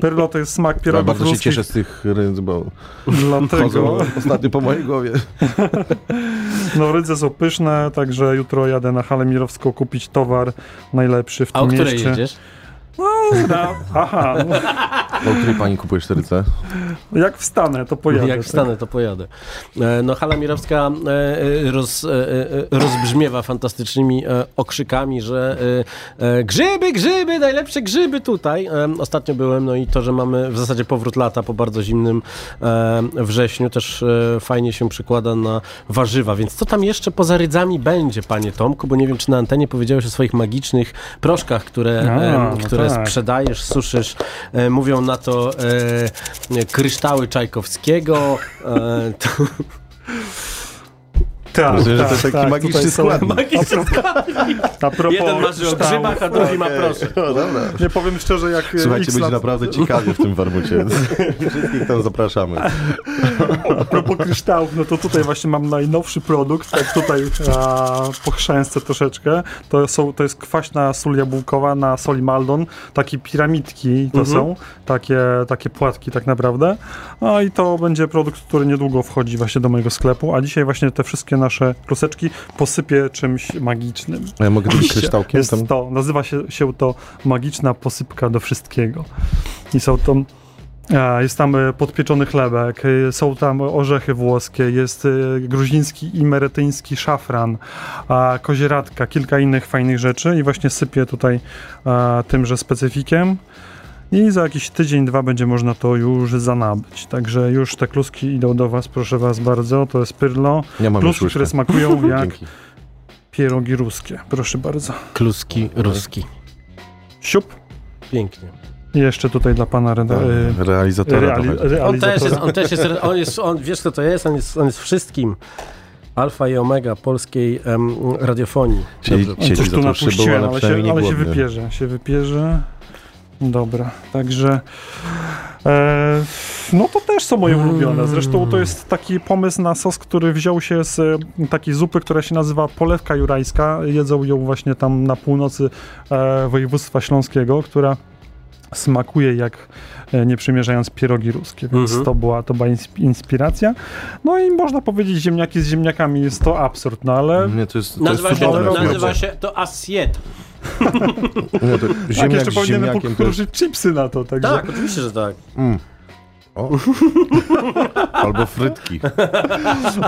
Pyrlo to jest smak Ja pierogów bardzo się ruskich, cieszę z tych rydz, bo dlatego... ostatnio po mojej głowie. No rydze są pyszne, także jutro jadę na halę mirowską kupić towar najlepszy w A tym o której mieście. jedziesz? No, aha, O której pani kupujesz te ryce? jak wstanę, to pojadę. Jak tak. wstanę, to pojadę. E, No Hala Mirowska e, e, roz, rozbrzmiewa fantastycznymi okrzykami, że grzyby, grzyby, najlepsze grzyby tutaj. Ostatnio byłem, no i to, że mamy w zasadzie powrót lata po bardzo zimnym wrześniu, też fajnie się przykłada na warzywa. Więc co tam jeszcze poza rydzami będzie, panie Tomku? Bo nie wiem, czy na antenie powiedziałeś o swoich magicznych proszkach, które, A, no które tak. sprzedajesz, suszysz. E, mówią na to e, kryształy Czajkowskiego. E, to, Tak, Rozumiem, że tak, to jest taki tak, magiczny składnik. A propos jeden marzy o grzybach, a drugi ma proszę. No dobra. Nie powiem szczerze, jak e, Słuchajcie, x będzie lat, naprawdę ciekawie w tym warmucie. Wszystkich tam zapraszamy. a propos kryształów, no to tutaj właśnie mam najnowszy produkt, tak tutaj a, pochrzęscę troszeczkę. To, są, to jest kwaśna sól jabłkowa na soli Maldon, takie piramidki to są, takie, takie płatki tak naprawdę. No i to będzie produkt, który niedługo wchodzi właśnie do mojego sklepu, a dzisiaj właśnie te wszystkie nasze kluseczki posypię czymś magicznym. A ja mogę tym kryształkiem Jest tam... to, nazywa się, się to magiczna posypka do wszystkiego. I są tam a, jest tam e, podpieczony chlebek, e, są tam orzechy włoskie, jest e, gruziński i meretyński szafran, kozieradka, kilka innych fajnych rzeczy i właśnie sypię tutaj tymże specyfikiem. I za jakiś tydzień, dwa będzie można to już zanabyć. Także już te kluski idą do Was, proszę Was bardzo. To jest pyrlo. Ja mam Kluski, które smakują jak Dzięki. pierogi ruskie. Proszę bardzo. Kluski ruski. Siup. Pięknie. I jeszcze tutaj dla Pana reda- y, Realizatora reali- trochę. On też realizatora. jest, on też jest, on jest, on, wiesz kto to jest? On jest, on jest wszystkim. Alfa i omega polskiej em, radiofonii. Siedzi, Dobrze. siedzi Coś za tą szybą, ale ale, się, ale się wypierze, się wypierze. Dobra, także e, no to też są moje ulubione. Zresztą to jest taki pomysł na sos, który wziął się z e, takiej zupy, która się nazywa polewka jurajska. Jedzą ją właśnie tam na północy e, województwa śląskiego, która smakuje jak e, nie przymierzając pierogi ruskie, więc Mhm. to, była, to była insp- inspiracja. No i można powiedzieć, ziemniaki z ziemniakami jest to absurd, no ale Nie, to jest, to Nazywa jest się, to, nazywa się to assiet. Nie, to tak, ziemniak jeszcze z powinienem użyć chipsy na to, także Tak, oczywiście, że tak. O. Albo frytki.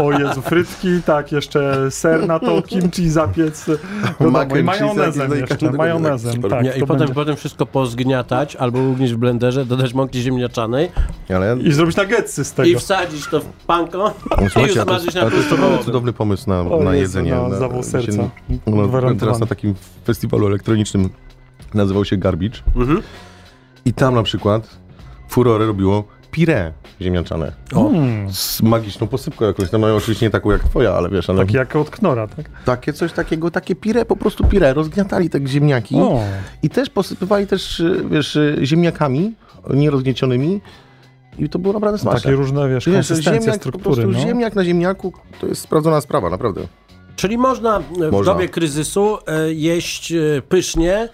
o Jezu, frytki, tak, jeszcze ser na to, kimchi zapiec, wiadomo, Mac majonezem jeszcze, majonezem, tak. I potem, będzie. potem wszystko pozgniatać albo ugnieść w blenderze, dodać mąki ziemniaczanej Ale I zrobić nuggetsy z tego. i wsadzić to w panko No, i usmażyć na to jest cudowny, pomysł na, O na Jezu, jedzenie. no, na, zawał się- serca. No, teraz na takim festiwalu elektronicznym, nazywał się Garbage. Mhm. I tam na przykład furorę robiło pire ziemniaczane. Mm, Z magiczną posypką jakąś. No, no oczywiście nie taką jak twoja, ale wiesz, ale taki jak od knora, tak? takie coś takiego, takie pire, po prostu pire. Rozgniatali te ziemniaki O, i też posypywali też, y, wiesz, y, ziemniakami nierozgniecionymi i to było naprawdę smaczne. takie różne, wiesz, Wiesz, konsystencje, ziemniak, po struktury, prostu no. ziemniak na ziemniaku to jest sprawdzona sprawa, naprawdę. Czyli można e, w Można. dobie kryzysu e, jeść e, pysznie.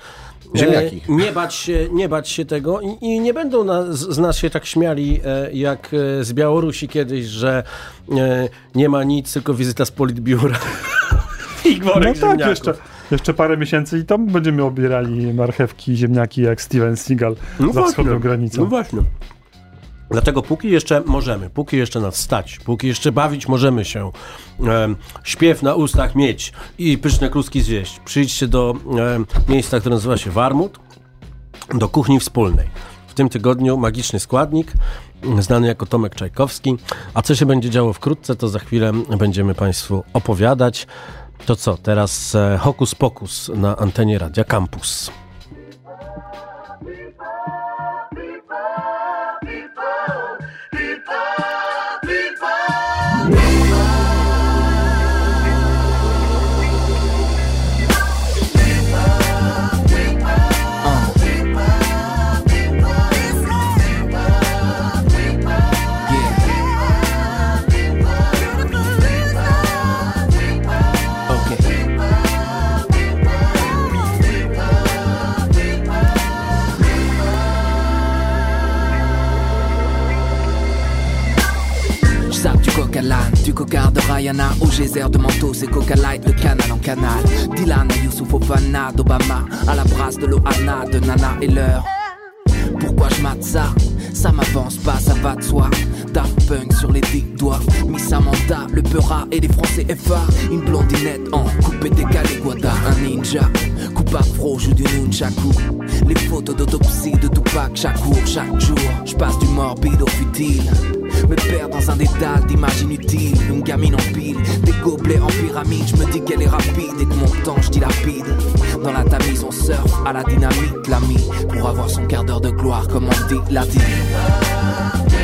E, Ziemniaki. Nie bać się, nie bać się tego i, i nie będą z, nas się tak śmiali e, jak e, z Białorusi kiedyś, że nie ma nic, tylko wizyta z politbiura. I No worek tak, jeszcze, jeszcze parę miesięcy i tam będziemy obierali marchewki, ziemniaki jak Steven Seagal No za właśnie. wschodnią granicą. No właśnie. Dlatego póki jeszcze możemy, póki jeszcze nas stać, póki jeszcze bawić możemy się, em, śpiew na ustach mieć i pyszne kluski zjeść, przyjdźcie do em, miejsca, które nazywa się Warmut, do kuchni wspólnej. W tym tygodniu magiczny składnik, znany jako Tomek Czajkowski. A co się będzie działo wkrótce, to za chwilę będziemy Państwu opowiadać. To co, teraz e, hokus pokus na antenie Radia Campus. Du coca l'âne, du coca de Rihanna Au geyser de manteau, c'est coca light, le canal en canal. Dylan à Youssouf Ofana, d'Obama À la brasse de Loana, de Nana et l'heure Pourquoi je mate ça? Ça m'avance pas, ça va de soi. Daft Punk sur les dix doigts. Miss Samantha, le Peura et les Français FA Une blondinette en coupé décalé Guada, un ninja. Coupe afro, joue du nunchaku. Les photos d'autopsie de Tupac chaque jour, chaque jour. Je passe du morbide au futile. Me perd dans un dédale d'images inutiles Une gamine en pile, des gobelets en pyramide. Je me dis qu'elle est rapide et que mon temps je dilapide Dans la tamise on surfe à la dynamite L'ami. Pour avoir son quart d'heure de gloire Comme on dit, la dit love.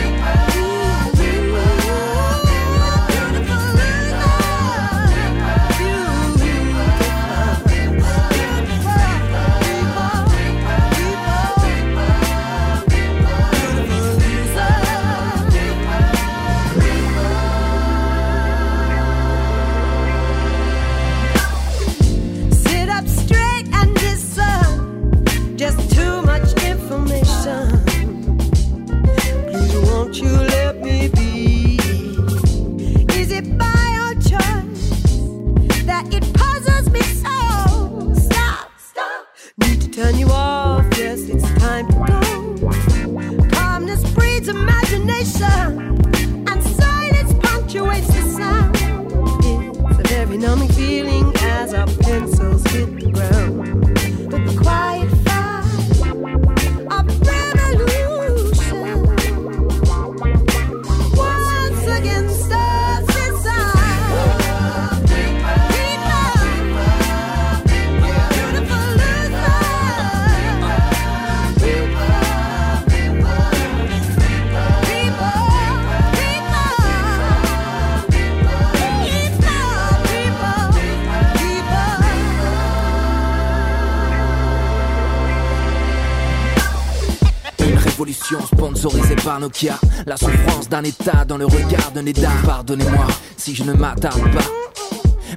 Révolution sponsorisée par Nokia. La souffrance d'un état dans le regard d'un état. Pardonnez-moi si je ne m'attarde pas.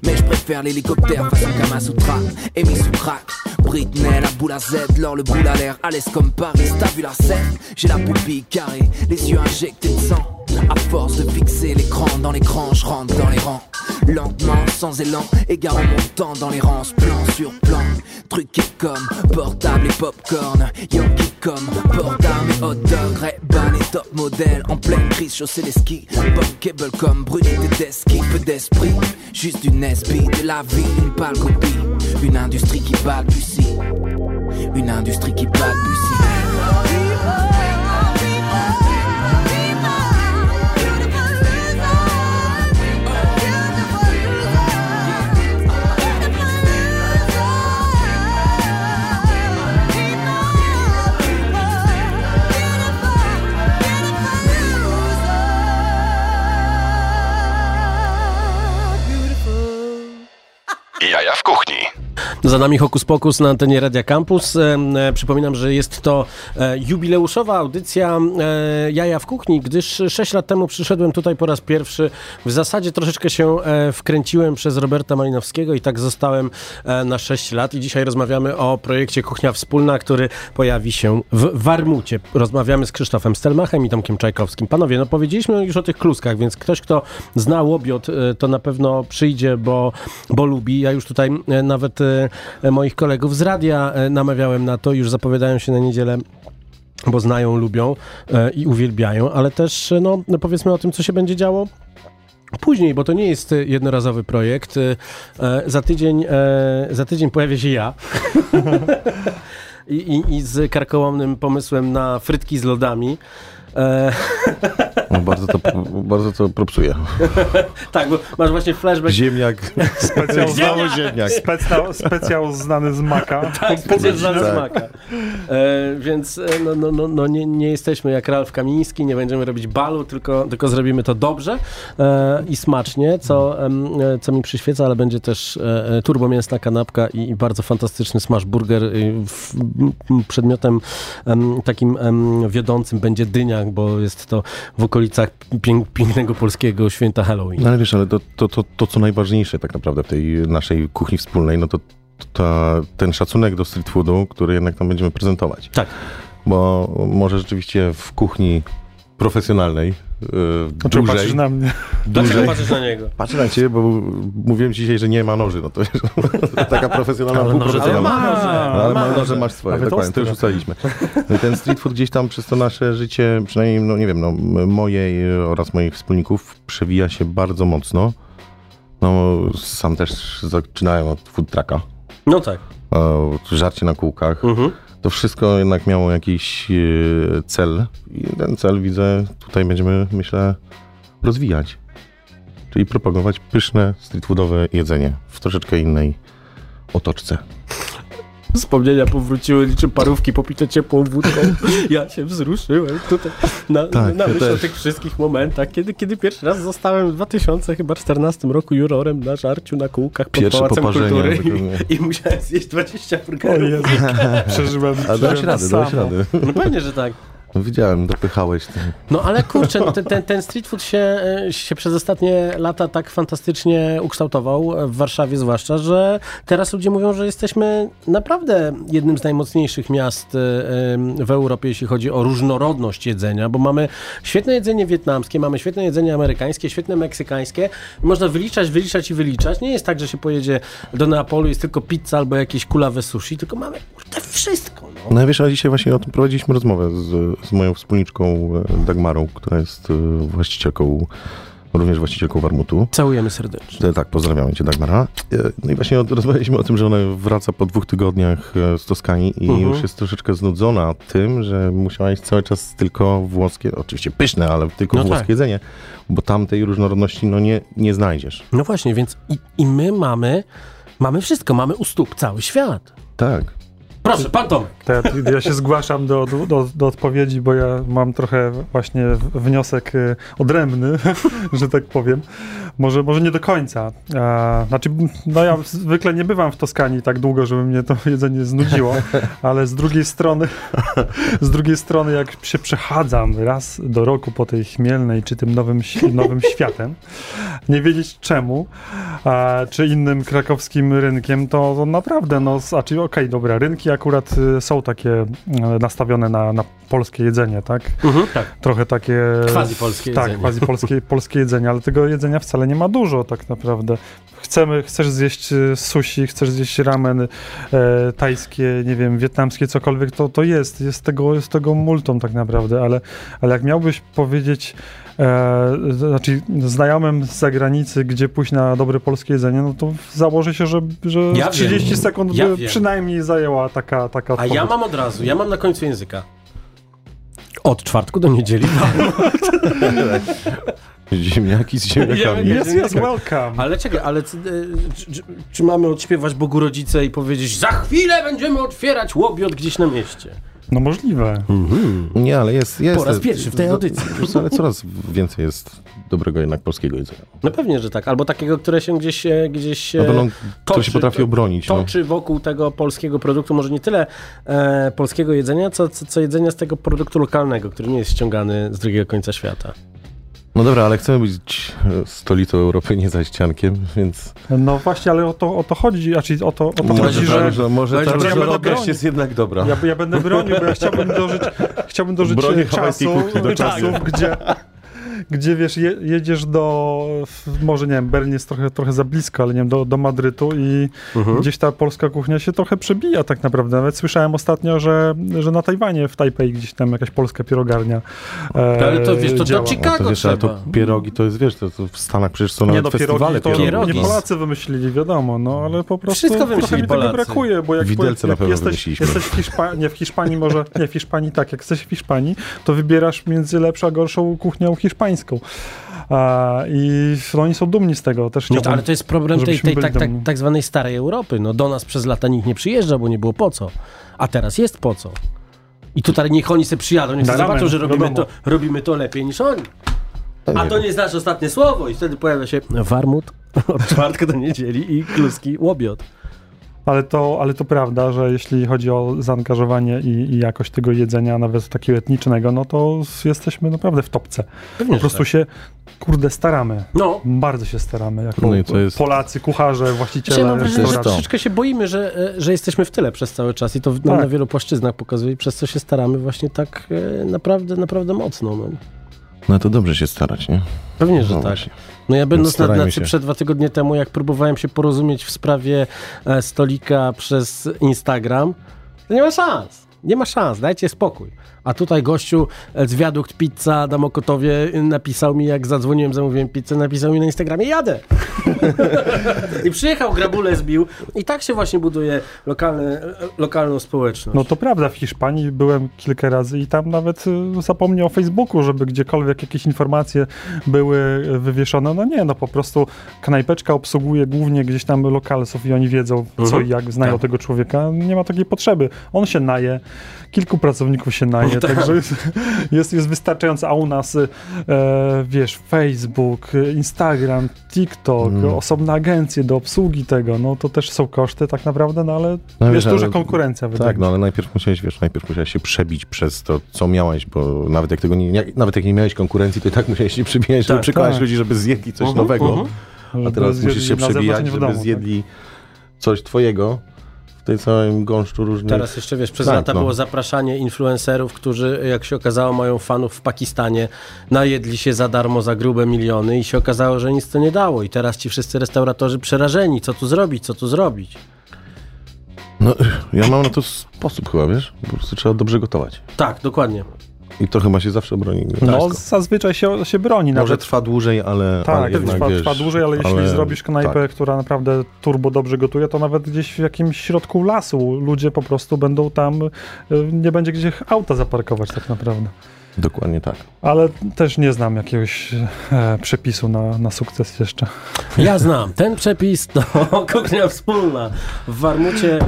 Mais je préfère l'hélicoptère façon Kamasutra. Et mis sous crack Britney, la boule à Z, l'or, le boule à l'air, à l'aise comme Paris. T'as vu la scène? J'ai la pupille carrée, les yeux injectés de sang. À force de fixer l'écran dans l'écran, je rentre dans les rangs. Lentement, sans élan, égarant mon temps dans les rangs, plan sur plan. Truqué comme portable et popcorn. Yankee comme portable et hot dog. Ray-Ban et top modèle en pleine crise, chausser les skis. Bunkable comme brunette et deski, peu d'esprit. Juste une SB de la vie, une pâle copie. Une industrie qui balbutie. Une industrie qui balbutie. Jaja w kuchni. Za nami Hokus Pokus na antenie Radia Campus. E, e, przypominam, że jest to e, jubileuszowa audycja Jaja w kuchni, gdyż 6 lat temu przyszedłem tutaj po raz pierwszy. W zasadzie troszeczkę się wkręciłem przez Roberta Malinowskiego i tak zostałem na 6 lat. I dzisiaj rozmawiamy o projekcie Kuchnia Wspólna, który pojawi się w Warmucie. Rozmawiamy z Krzysztofem Stelmachem i Tomkiem Czajkowskim. Panowie, no powiedzieliśmy już o tych kluskach, więc ktoś, kto zna łobiot, to na pewno przyjdzie, bo, bo lubi. Ja już tutaj nawet moich kolegów z radia e, namawiałem na to, już zapowiadają się na niedzielę bo znają, lubią e, i uwielbiają, ale też e, no, powiedzmy o tym, co się będzie działo później, bo to nie jest e, jednorazowy projekt. E, e, za, tydzień, e, za tydzień pojawia się ja. I, i, I z karkołomnym pomysłem na frytki z lodami. E, No, bardzo, to, bardzo to propsuje. tak, bo masz właśnie flashback. Ziemniak. Specjal, Znowu ziemniak. specjal, specjal znany z Maka. Tak, specjal znany z Tak. Maka. E, więc e, no, no, no, no nie, nie jesteśmy jak Ralf Kamiński, nie będziemy robić balu, tylko, tylko zrobimy to dobrze e, i smacznie, co, e, co mi przyświeca, ale będzie też e, e, turbomięsna kanapka i, i bardzo fantastyczny smash burger. W, przedmiotem em, takim em, wiodącym będzie dynia, bo jest to w okolicach pięk, pięknego polskiego święta Halloween. No ale wiesz, ale to, to, to, to co najważniejsze tak naprawdę w tej naszej kuchni wspólnej, no to, to ten szacunek do street foodu, który jednak tam będziemy prezentować. Tak. Bo może rzeczywiście w kuchni profesjonalnej yy, Dlaczego patrzysz dłużej, na mnie? Dlaczego dłużej patrzysz na niego? Patrzę na ciebie, bo mówiłem dzisiaj, że nie ma noży, no to taka profesjonalna, Ale noże ma noże. No, ale Ma noże, noże. masz swoje, dokładnie, to już tosty, ustaliliśmy. Ten street food gdzieś tam przez to nasze życie, przynajmniej, no nie wiem, no mojej oraz moich wspólników przewija się bardzo mocno. No, sam też zaczynałem od food trucka, No tak. żarcie na kółkach. Mhm. To wszystko jednak miało jakiś e, cel i ten cel widzę tutaj będziemy, myślę, rozwijać. Czyli propagować pyszne street jedzenie w troszeczkę innej otoczce. Wspomnienia powróciły niczym parówki popite ciepłą wódką. Ja się wzruszyłem tutaj na, Tak, na ja myśl o tych wszystkich momentach, kiedy, kiedy pierwszy raz zostałem w 2014 roku jurorem na żarciu na kółkach pod Pierwsze Pałacem Kultury i, i musiałem zjeść 20 O burgerów. Jezu, przeżyłem, A dałeś przeżyłem radę, dałeś radę. No pewnie, że tak. No, widziałem, dopychałeś ten. No ale kurczę, no ten, ten, ten street food się, e, się przez ostatnie lata tak fantastycznie ukształtował, e, w Warszawie zwłaszcza, że teraz ludzie mówią, że jesteśmy naprawdę jednym z najmocniejszych miast e, w Europie, jeśli chodzi o różnorodność jedzenia, bo mamy świetne jedzenie wietnamskie, mamy świetne jedzenie amerykańskie, świetne meksykańskie. Można wyliczać, wyliczać i wyliczać. Nie jest tak, że się pojedzie do Neapolu, jest tylko pizza albo jakieś kulawe sushi, tylko mamy kurde, wszystko. No. No wiesz, ale dzisiaj właśnie o tym prowadziliśmy rozmowę z, z moją wspólniczką e, Dagmarą, która jest e, właścicielką, również właścicielką Warmutu. Całujemy serdecznie. E, Tak, pozdrawiamy cię Dagmara. No i właśnie rozmawialiśmy o tym, że ona wraca po dwóch tygodniach z Toskanii i Mhm. już jest troszeczkę znudzona tym, że musiała jeść cały czas tylko włoskie, oczywiście pyszne, ale tylko No włoskie tak. jedzenie, bo tam tej różnorodności no nie, nie znajdziesz. No właśnie, więc i, i my mamy, mamy wszystko, mamy u stóp cały świat. Tak. Proszę, pan Tomek. To ja, ja się zgłaszam do, do, do odpowiedzi, bo ja mam trochę właśnie wniosek y, odrębny, że tak powiem. Może, może nie do końca. A, znaczy, no ja zwykle nie bywam w Toskanii tak długo, żeby mnie to jedzenie znudziło, ale z drugiej strony, z drugiej strony, jak się przechadzam raz do roku po tej Chmielnej, czy tym nowym, nowym światem, nie wiedzieć czemu, a, czy innym krakowskim rynkiem, to, to naprawdę, no, znaczy, okej, dobra, rynki akurat y, są takie y, nastawione na, na polskie jedzenie, tak? Mhm, tak. Trochę takie... Quasi-polskie Tak, jedzenie. quasi polskie, polskie jedzenie, ale tego jedzenia wcale nie ma dużo tak naprawdę. Chcemy, chcesz zjeść y, sushi, chcesz zjeść ramen e, tajskie, nie wiem, wietnamskie, cokolwiek, to, to jest. Jest tego, jest tego multum tak naprawdę, ale, ale jak miałbyś powiedzieć e, znaczy znajomym z zagranicy, gdzie pójść na dobre polskie jedzenie, no to założę się, że, że Ja 30 wiem. sekund Ja by wiem. przynajmniej zajęła taka, taka A ja mam od razu, ja mam na końcu języka. Od czwartku do niedzieli. Ziemniaki z ziemniakami. Yes, yes, welcome. Ale czekaj, ale c- e, czy, czy, czy mamy odśpiewać Bogu Rodzice i powiedzieć za chwilę będziemy otwierać łobiot gdzieś na mieście? No możliwe. Nie, ale jest... jest Po raz pierwszy w tej no, audycji. co, Ale coraz więcej jest dobrego jednak polskiego jedzenia. No pewnie, że tak. Albo takiego, które się gdzieś, e, gdzieś pewno to toczy- się potrafi obronić. No. toczy wokół tego polskiego produktu, może nie tyle e, polskiego jedzenia, co, co, co jedzenia z tego produktu lokalnego, który nie jest ściągany z drugiego końca świata. No dobra, ale chcemy być e, stolicą Europy, nie za ściankiem, więc... No właśnie, ale o to, o to chodzi, znaczy o to, o to Może, chodzi, że... że, może że ta ja różnorodność bronił. jest jednak dobra. Ja, ja będę bronił, bo ja chciałbym dożyć, chciałbym dożyć Bronię czasu, do czasu. czasów, gdzie, gdzie wiesz, je, jedziesz do, może nie wiem, Berlin jest trochę, trochę za blisko, ale nie wiem, do, do Madrytu i gdzieś ta polska kuchnia się trochę przebija tak naprawdę. Nawet słyszałem ostatnio, że, że na Tajwanie, w Tajpej gdzieś tam jakaś polska pierogarnia e, Ale to wiesz, to, działa. No Chicago to wiesz, trzeba. to pierogi to jest, wiesz, to, to w Stanach przecież są Nie nawet no, festiwale pierogi to. Pierogi. nie Polacy wymyślili, wiadomo, no ale po prostu Wszystko trochę mi tego Polacy. brakuje, bo jak, Widelce jak na pewno jesteś, jesteś w Hiszpanii, nie w Hiszpanii może, nie w Hiszpanii tak, jak jesteś w Hiszpanii, to wybierasz między lepszą a gorszą kuchnią hiszpańską. A, I no, oni są dumni z tego, też No, ale to jest problem tej, tej tak, tak, tak zwanej starej Europy. No, do nas przez lata nikt nie przyjeżdża, bo nie było po co. A teraz jest po co. I tutaj niech oni se przyjadą, niech sobie zobaczą, że robimy to, robimy to lepiej niż oni. A to nie znaczy ostatnie słowo i wtedy pojawia się warmut od czwartku do niedzieli i kluski łobiot. Ale to, ale to prawda, że jeśli chodzi o zaangażowanie i, i jakość tego jedzenia, nawet takiego etnicznego, no to jesteśmy naprawdę w topce. Pewnie, Po prostu tak. się, kurde, staramy. No. Bardzo się staramy, jako No jest- Polacy, kucharze, Ja właściciele mam wrażenie, że troszeczkę się boimy, że, e, że jesteśmy w tyle przez cały czas i to nam Tak. na wielu płaszczyznach pokazuje, przez co się staramy właśnie tak e, naprawdę, naprawdę mocno. No. No to dobrze się starać, nie? Pewnie, że No tak. No ja będąc na, starajmy na się. Cyprze dwa tygodnie temu, jak próbowałem się porozumieć w sprawie e, stolika przez Instagram, to nie ma szans. Nie ma szans, dajcie spokój. A tutaj gościu e, z wiadukt pizza na Mokotowie y, napisał mi, jak zadzwoniłem, zamówiłem pizzę, napisał mi na Instagramie, jadę. I przyjechał, grabulę zbił. I tak się właśnie buduje lokalne, e, lokalną społeczność. No to prawda, w Hiszpanii byłem kilka razy i tam nawet y, zapomniał o Facebooku, żeby gdziekolwiek jakieś informacje były wywieszone. No nie, no po prostu knajpeczka obsługuje głównie gdzieś tam lokalsów i oni wiedzą co Mhm. i jak, znają Tak. tego człowieka. Nie ma takiej potrzeby. On się naje, kilku pracowników się naje, Tak. także jest, jest, jest wystarczająco. A u nas, e, wiesz, Facebook, Instagram, TikTok, Mm. osobne agencje do obsługi tego, no to też są koszty tak naprawdę, no ale No jest wiesz, duża ale- konkurencja. wydaje Tak, mi no ale najpierw musiałeś, wiesz, najpierw musiałeś się przebić przez to, co miałeś, bo nawet jak tego nie, nie nawet jak nie miałeś konkurencji, to i tak musiałeś się przebijać, żeby Tak, przekonać tak. ludzi, żeby zjedli coś Mhm, nowego. mhm. A Żeby teraz musisz się przebijać, żeby domu, tak. zjedli coś twojego tej całym gąszczu różnych... Teraz jeszcze wiesz, przez Tak, lata no. było zapraszanie influencerów, którzy, jak się okazało, mają fanów w Pakistanie, najedli się za darmo za grube miliony i się okazało, że nic to nie dało. I teraz ci wszyscy restauratorzy przerażeni, co tu zrobić, co tu zrobić. No, ja mam na to sposób chyba, wiesz? Po prostu trzeba dobrze gotować. Tak, dokładnie. I to chyba się zawsze broni. No, Wszystko. zazwyczaj się, się broni. Może Nawet, trwa dłużej, ale, tak, ale jednak, trwa, wiesz, trwa dłużej, ale jeśli ale- zrobisz knajpę, tak. która naprawdę turbo dobrze gotuje, to nawet gdzieś w jakimś środku lasu ludzie po prostu będą tam, y, nie będzie gdzie auta zaparkować tak naprawdę. Dokładnie tak. Ale też nie znam jakiegoś e, przepisu na, na sukces jeszcze. Ja znam. Ten przepis to kuchnia wspólna. W Warmucie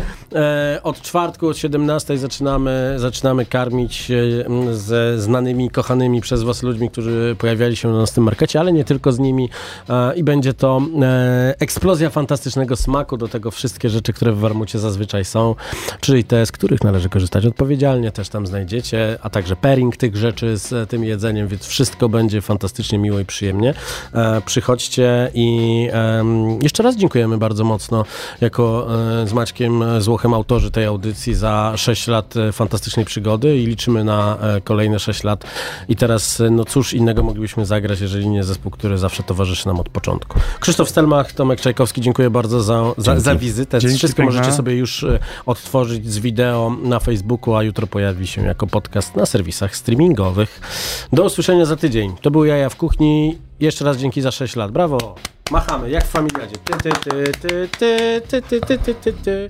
od czwartku, od 17 zaczynamy, zaczynamy karmić e, m, ze znanymi, kochanymi przez Was ludźmi, którzy pojawiali się na tym markecie, ale nie tylko z nimi. E, I będzie to e, eksplozja fantastycznego smaku do tego wszystkie rzeczy, które w Warmucie zazwyczaj są, czyli te, z których należy korzystać odpowiedzialnie, też tam znajdziecie, a także pairing tych rzeczy z e, tym jedzeniem, więc wszystko będzie fantastycznie miło i przyjemnie. E, przychodźcie i jeszcze raz dziękujemy bardzo mocno jako e, z Maćkiem e, Autorzy tej audycji za 6 lat e, fantastycznej przygody i liczymy na e, kolejne 6 lat i teraz e, no cóż innego moglibyśmy zagrać, jeżeli nie zespół, który zawsze towarzyszy nam od początku. Krzysztof Stelmach, Tomek Czajkowski, dziękuję bardzo za, za, za wizytę. Dzięki Wszystko możecie sobie już odtworzyć z wideo na Facebooku, a jutro pojawi się jako podcast na serwisach streamingowych. Do usłyszenia za tydzień. To był Jaja w Kuchni. Jeszcze raz dzięki za 6 lat. Brawo! Machamy, jak w familiadzie. Ty, ty, ty, ty, ty, ty, ty, ty, ty, ty.